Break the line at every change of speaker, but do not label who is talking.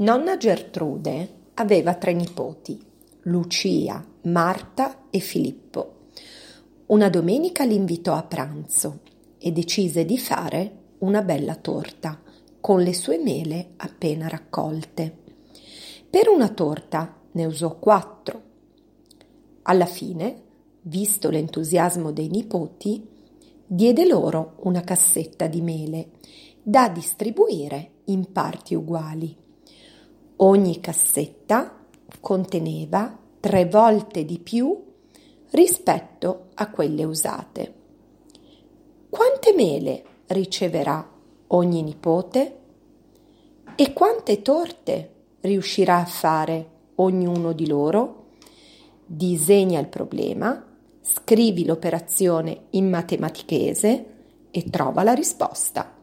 Nonna Gertrude aveva tre nipoti, Lucia, Marta e Filippo. Una domenica li invitò a pranzo e decise di fare una bella torta con le sue mele appena raccolte. Per una torta ne usò quattro. Alla fine, visto l'entusiasmo dei nipoti, diede loro una cassetta di mele da distribuire in parti uguali. Ogni cassetta conteneva tre volte di più rispetto a quelle usate. Quante mele riceverà ogni nipote? E quante torte riuscirà a fare ognuno di loro? Disegna il problema, scrivi l'operazione in matematichese e trova la risposta.